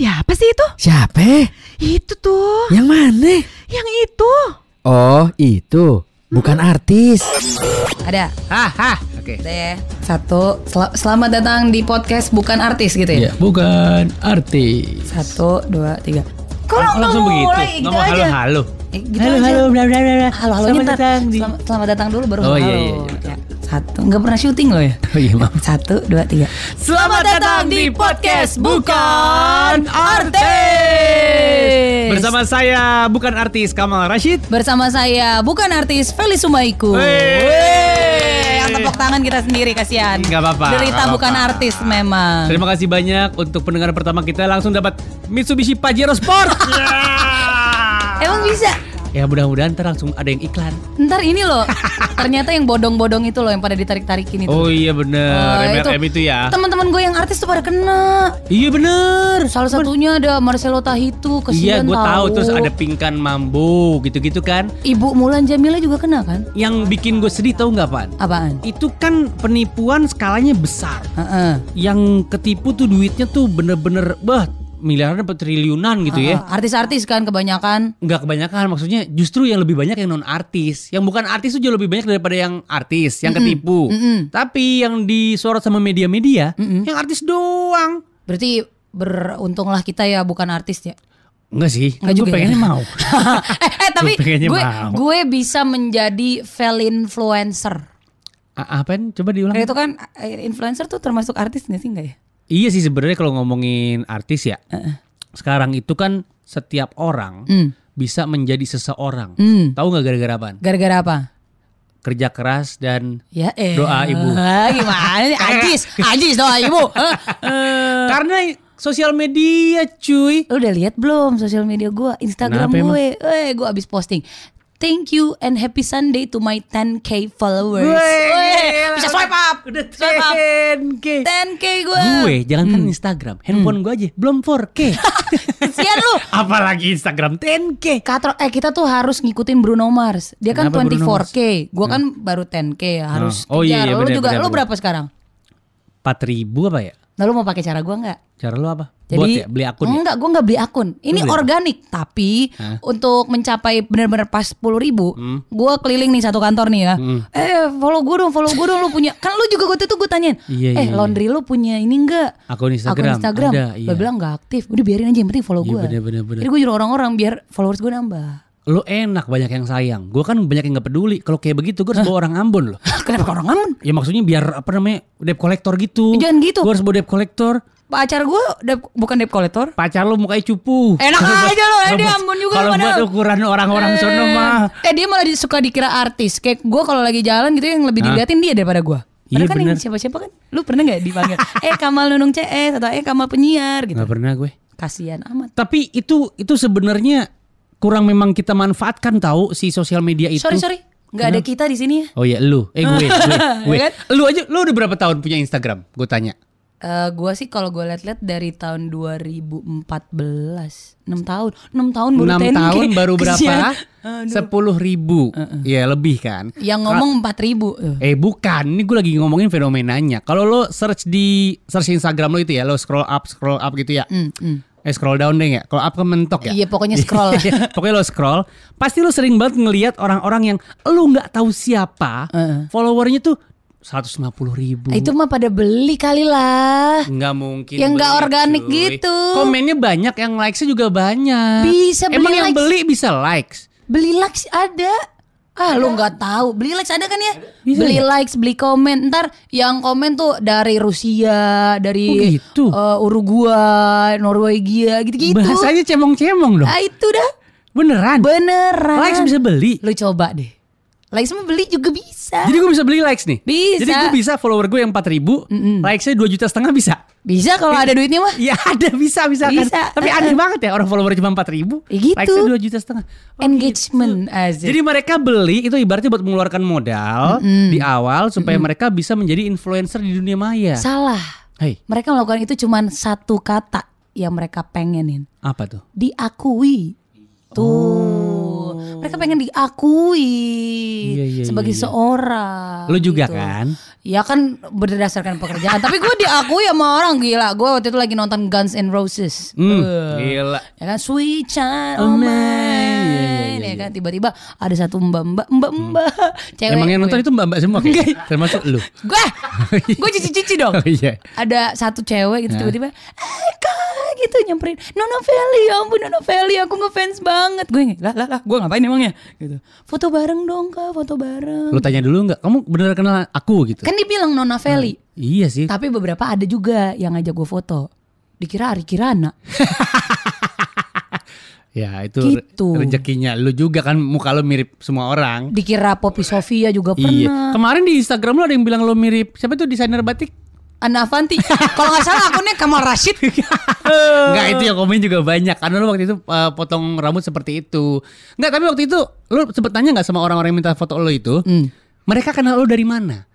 Siapa sih itu? Siapa? Itu tuh. Yang mana? Yang itu. Oh, itu. Bukan artis. Ada. Hah, hah. Oke. Deh. Satu. Sel- selamat datang di podcast bukan artis gitu ya. Ya, bukan artis. Satu, dua, tiga. Kok Oh, langsung mulai? begitu. Gitu Ngomong halo-halo. Eh, gitu Halo, aja. halo, bla bla bla. bla. Halo, halo Selamat datang di- Selamat, selamat datang dulu baru Oh, halo. iya, iya, iya, Ya, Satu. Nggak pernah syuting loh ya. Oh iya, maaf. Satu, dua, tiga. Selamat datang di podcast Bukan Artis. Bersama saya bukan artis Kamal Rashid. Bersama saya bukan artis Feli Sumaiku. Yang tepuk tangan kita sendiri kasihan. Nggak apa-apa, Derita nggak bukan artis memang. Terima kasih banyak untuk pendengar pertama kita langsung dapat Mitsubishi Pajero Sport. Emang bisa? Ya mudah-mudahan ntar langsung ada yang iklan. Ntar ini loh, ternyata yang bodong-bodong itu loh yang pada ditarik-tarikin itu. Oh iya bener, Eh, MLM itu ya. Teman-teman gue yang artis tuh pada kena. Iya bener. Salah satunya ada Marcelo Tahitu, Iya kesian gue tahu tahu. terus ada Pingkan Mambo gitu-gitu kan. Ibu Mulan Jamila juga kena kan? Yang bikin gue sedih tahu nggak pan? Apaan? Itu kan penipuan skalanya besar. Heeh. Yang ketipu tuh duitnya tuh bener-bener bah miliaran apa triliunan gitu ya. Heeh. Artis-artis kan kebanyakan. Nggak kebanyakan maksudnya justru yang lebih banyak yang non artis. Yang bukan artis tuh jauh lebih banyak daripada yang artis, yang ketipu. mm-mm. Tapi yang disorot sama media-media, yang artis doang. Berarti beruntunglah kita ya bukan artis ya. Enggak sih, Nggak gue juga ya? pengennya mau. eh, eh tapi gue mau. gue bisa menjadi fel influencer. A- Apaan? Coba diulang. Kayak itu kan eh, influencer tuh termasuk artis gak sih enggak ya? Iya sih sebenarnya kalau ngomongin artis ya. Sekarang itu kan setiap orang Hmm. bisa menjadi seseorang. Hmm. Tahu nggak gara-gara apaan? Gara-gara apa? Kerja keras dan Ya eh. Doa ibu. Gimana sih? Ajis, ajis doa ibu. Karena sosial media cuy. Lu udah lihat belum sosial media gua, Instagram Kenapa gue? Eh, gue abis posting. Thank you and happy Sunday to my 10k followers. Weh, Weh, bisa swipe up. Udah Swipe up. 10K. 10k gue. Gue jangan kan Instagram, handphone gue aja belum 4K. Sian lu. Apalagi Instagram 10K. Katro, eh kita tuh harus ngikutin Bruno Mars. Dia kan Kenapa Bruno 24k. Gua kan baru 10k ya, harus Oh, iya, kejar. iya, lu benar, juga benar, lu benar. berapa sekarang? 4000 apa ya? Nah, lu mau pakai cara gua nggak? Cara lu apa? Jadi Bot ya, beli akun ya? Enggak, gue nggak beli akun. Ini beli apa? organik, tapi Hah? untuk mencapai benar-benar pas sepuluh ribu, Hmm. gue keliling nih satu kantor nih ya. Eh, follow gue dong, follow gue dong. Lu punya? Kan lu juga waktu itu gue tanyain. Iya, eh, iya, laundry lu punya ini enggak? Akun Instagram. Akun Instagram. Ada, Lo iya. bilang nggak aktif. Udah biarin aja, yang penting follow Iya, gue. bener, bener, bener. Jadi gue nyuruh orang-orang biar followers gue nambah. Lu enak banyak yang sayang. Gue kan banyak yang gak peduli. Kalau kayak begitu gue harus bawa orang Ambon loh. Kenapa orang aman? Ya maksudnya biar apa namanya debt collector gitu. Jangan gitu. Gue harus bawa debt collector. Pacar gue bukan debt collector. Pacar lu mukanya cupu. Enak aja lo, eh, dia Ambon juga Kalau buat ukuran orang-orang sono mah. Eh dia malah suka dikira artis. Kayak gue kalau lagi jalan gitu yang lebih diliatin dia daripada gue. Iya, Padahal kan yang bener. siapa-siapa kan. Lu pernah gak dipanggil? eh Kamal Nunung CS atau eh Kamal penyiar gitu. Gak pernah gue. Kasihan amat. Tapi itu itu sebenarnya kurang memang kita manfaatkan tahu si sosial media itu. Sorry sorry, nggak ada kita di sini ya. Oh iya lu, eh gue, gue, gue. Ya kan? Lu aja, lu udah berapa tahun punya Instagram? Gue tanya. Eh gue sih kalau gue liat-liat dari tahun 2014 6 tahun 6 tahun baru 6 10K. tahun baru berapa? Kesian. Aduh. Sepuluh ribu. Ya lebih kan. Yang ngomong 4 ribu Eh bukan, ini gue lagi ngomongin fenomenanya. Kalau lo search di search Instagram lo itu ya, lo scroll up, scroll up gitu ya. Hmm, hmm. Eh scroll down deh ya. Kalau up kan mentok ya. Iya pokoknya scroll lah. Pokoknya lo scroll, pasti lo sering banget ngelihat orang-orang yang lo nggak tahu siapa, Heeh. followernya tuh 150 ribu. Itu mah pada beli kali lah. Nggak mungkin. Yang nggak beli, organik cuy. gitu. Komennya banyak, yang likesnya juga banyak. Bisa beli Emang yang likes. beli bisa likes. Beli likes ada. Ah lu nggak tahu beli likes ada kan ya? Bisa beli ya? likes, beli komen. Ntar yang komen tuh dari Rusia, dari Oh, gitu? eh, Uruguay, Norwegia gitu-gitu. Bahasanya cemong-cemong dong. Ah itu dah. Beneran. Beneran. Likes bisa beli. Lu coba deh. Likes mah beli juga bisa. Jadi gue bisa beli likes nih. Bisa. Jadi gue bisa follower gue yang 4 ribu, likesnya 2 juta setengah bisa. Bisa kalau ada duitnya mah. Ya ada bisa bisa, Bisa. kan. Tapi aneh banget ya orang follower cuma 4 ribu, Ya gitu. likesnya 2 juta setengah. Oh, Engagement gitu. aja. Jadi mereka beli itu ibaratnya buat mengeluarkan modal di awal supaya mereka bisa menjadi influencer di dunia maya. Salah. Hei, Mereka melakukan itu cuman satu kata yang mereka pengenin. apa tuh? Diakui. Tuh. Mereka pengen diakui Iya, iya, sebagai iya, iya. seorang. Lu juga gitu. kan? Ya kan berdasarkan pekerjaan. Tapi gue diakui sama orang gila. Gue waktu itu lagi nonton Guns N' Roses. Hmm, Eh, gila. ya kan Sweet Child Oh, man. Iya, iya, iya, ya kan tiba-tiba ada satu mbak mbak mbak mbak cewek. Emang yang nonton itu mbak-mbak semua kayak? Termasuk lu. gue gue cici-cici dong. Oh iya. Ada satu cewek gitu Nah. tiba-tiba eh kak gitu nyamperin Nona Feli ya ampun Nona Feli aku ngefans banget gue lah lah lah gue ngapain emangnya gitu foto bareng dong kak foto bareng Lu tanya dulu nggak? Kamu beneran kenal aku gitu? kan dia bilang Nona Feli Iya sih. tapi beberapa ada juga yang ngajak gue foto dikira Ari Kirana Ya itu Gitu. rezekinya. Lu juga kan muka lu mirip semua orang. dikira Poppy Sofia juga Iya. pernah Kemarin di Instagram lu ada yang bilang lu mirip siapa tuh desainer batik? Ana Avanti kalau nggak salah akunnya Kamal Rashid Enggak itu yang komen juga banyak karena lu waktu itu uh, potong rambut seperti itu. Enggak, tapi waktu itu lu sempet tanya nggak sama orang-orang yang minta foto lu itu? Hmm. Mereka kenal lu dari mana?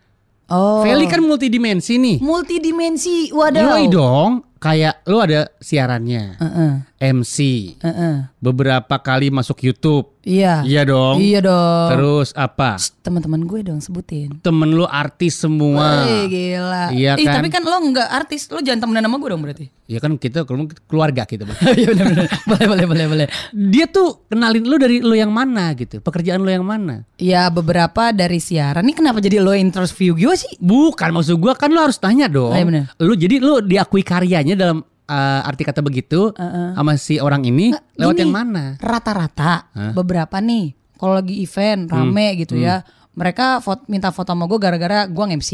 oh Feli kan multidimensi nih. multidimensi waduh Yoi dong, kayak lu ada siarannya, Heeh, MC, heeh. beberapa kali masuk YouTube. iya Iya dong. iya dong Terus apa? teman-teman gue dong sebutin Temen lu artis semua. Wih, gila. Iya Ih, kan? tapi kan lo nggak artis, lo jangan temenan sama gue dong berarti. Ya kan kita keluarga Bang. Iya benar benar. boleh boleh boleh boleh. Dia tuh kenalin lu dari lu yang mana gitu. Pekerjaan lu yang mana? Ya beberapa dari siaran. Ini kenapa jadi lo interview gue sih? Bukan maksud gua kan lu harus tanya dong. Oh, iya bener. Lu jadi lu diakui karyanya dalam uh, arti kata begitu sama si orang ini lewat Gini, yang mana? Rata-rata beberapa nih. Kalau lagi event rame Hmm, gitu ya, mereka fot- minta foto sama gue gara-gara gue nge-MC.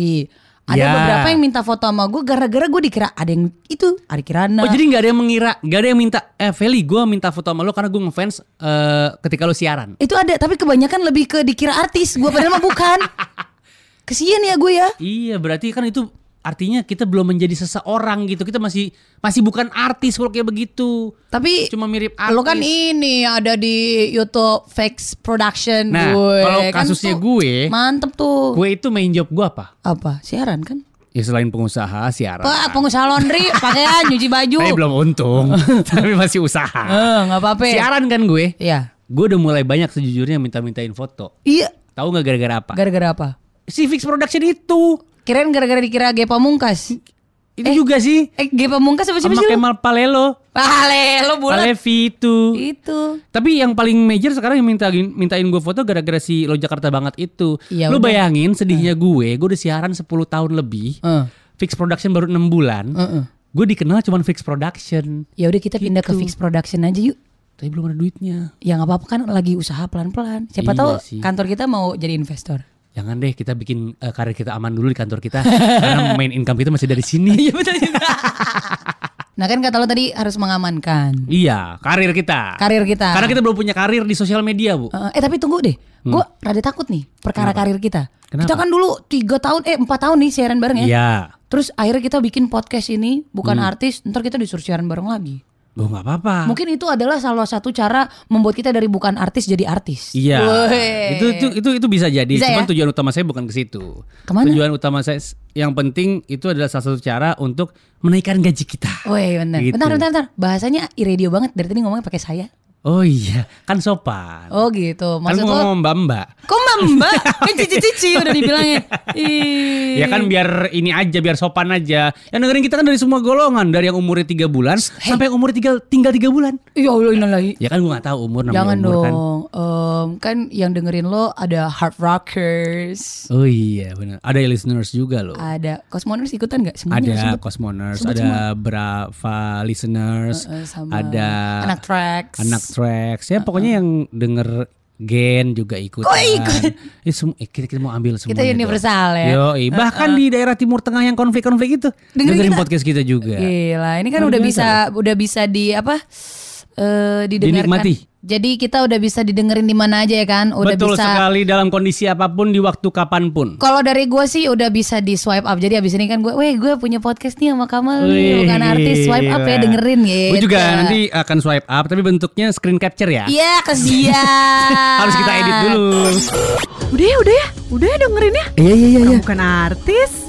Ada Ya. beberapa yang minta foto sama gue gara-gara gue dikira ada yang itu Ari Kirana. Oh jadi nggak ada yang mengira, nggak ada yang minta, eh Feli gue minta foto sama lu karena gue ngefans eh, ketika lu siaran. itu ada, tapi kebanyakan lebih ke dikira artis. Gue padahal mah bukan. Kesian ya gue ya. Iya berarti kan itu artinya kita belum menjadi seseorang gitu. Kita masih masih bukan artis kalau kayak begitu. Tapi Cuma mirip artis. Lo kan ini ada di YouTube Fakes Production Nah, gue. kalau Kan kasusnya tuh gue- mantep tuh. Gue itu main job gue apa? Apa? Siaran kan? Ya selain pengusaha siaran. Pak, pengusaha laundry, pakaian, nyuci baju. Tapi belum untung, tapi masih usaha. Eh, nggak apa-apa. Siaran kan gue. Iya. Gue udah mulai banyak sejujurnya minta-mintain foto. Iya. Tahu nggak gara-gara apa? Gara-gara apa? si Fix Production itu. Kirain gara-gara dikira G Pamungkas. Itu juga sih. Eh, G Pamungkas apa siapa sih lu? Kemal Palelo. Pale, lo bulat. Palevi itu. Itu. Tapi yang paling major sekarang yang minta mintain gue foto gara-gara si Lo Jakarta banget itu. Ya Lu udah. bayangin sedihnya gue, gue udah siaran 10 tahun lebih. Eh, Fix Production baru 6 bulan. eh, eh. Gue dikenal cuma Fix Production. Ya udah kita pindah ke Gitu. Fix Production aja yuk. Tapi belum ada duitnya. Ya nggak apa-apa kan lagi usaha pelan-pelan. Siapa Iya tahu sih. kantor kita mau jadi investor. Jangan deh kita bikin eh, karir kita aman dulu di kantor kita karena main income kita masih dari sini. Iya betul juga. nah kan kata lo tadi harus mengamankan iya, karir kita. karir kita. Karena kita belum punya karir di sosial media, Bu. Eh, eh tapi tunggu deh, gue rada takut nih perkara karir kita. Kenapa? Kita kan dulu tiga tahun, eh empat tahun nih siaran bareng ya. Iya. Terus akhirnya kita bikin podcast ini bukan artis, ntar kita disuruh siaran bareng lagi. Oh, nggak apa-apa. Mungkin itu adalah salah satu cara membuat kita dari bukan artis jadi artis. Iya. Itu itu itu itu bisa jadi. Bisa Cuman ya? tujuan utama saya bukan ke situ. Ke mana? Tujuan utama saya yang penting itu adalah salah satu cara untuk menaikkan gaji kita. Weh bener. Gitu. Bentar, bentar, bentar. Bahasanya iradio banget dari tadi ngomongnya pakai saya. Oh iya, kan sopan. Oh gitu. kan Maksud lo, ngomong mbak-mbak. kok mbak? Kan cici-cici udah dibilangin. Ih. Ya kan biar ini aja, biar sopan aja. Yang dengerin kita kan dari semua golongan, dari yang umurnya tiga bulan sampai yang umurnya tinggal tinggal tiga bulan. Ya Allah innalillahi. Ya kan gua nggak tahu umur namanya Jangan umur kan. dong. Em, kan yang dengerin lo ada hard rockers, Oh iya benar. Ada listeners juga loh. ada cosmoners ikutan nggak semuanya? ada sebut. Cosmoners, sebut ada Brava listeners, Eh, sama ada anak tracks. anak tracks. Ya pokoknya yang denger Gen juga ikutan. Kok ikut? Eh, semu- eh, kita, kita mau ambil semua. Kita universal ya. Yo, bahkan di daerah Timur Tengah yang konflik-konflik itu Dengerin dengerin, kita. podcast kita juga. Gila, ini kan Luar udah biasa bisa udah bisa di apa? eh didengarkan. Dinikmati. Jadi kita udah bisa didengerin di mana aja ya kan? Udah Betul bisa sekali dalam kondisi apa pun di waktu kapan pun. Kalau dari gue sih udah bisa di swipe up. Jadi abis ini kan gue, weh gue punya podcast nih sama Kamal nih, Wih, bukan artis. Swipe up ya dengerin gitu. Gue juga nanti akan swipe up tapi bentuknya screen capture ya. Iya kesian. Harus kita edit dulu. Udah ya, udah ya. Udah ya dengerin ya. Iya iya iya. iya. Bukan artis.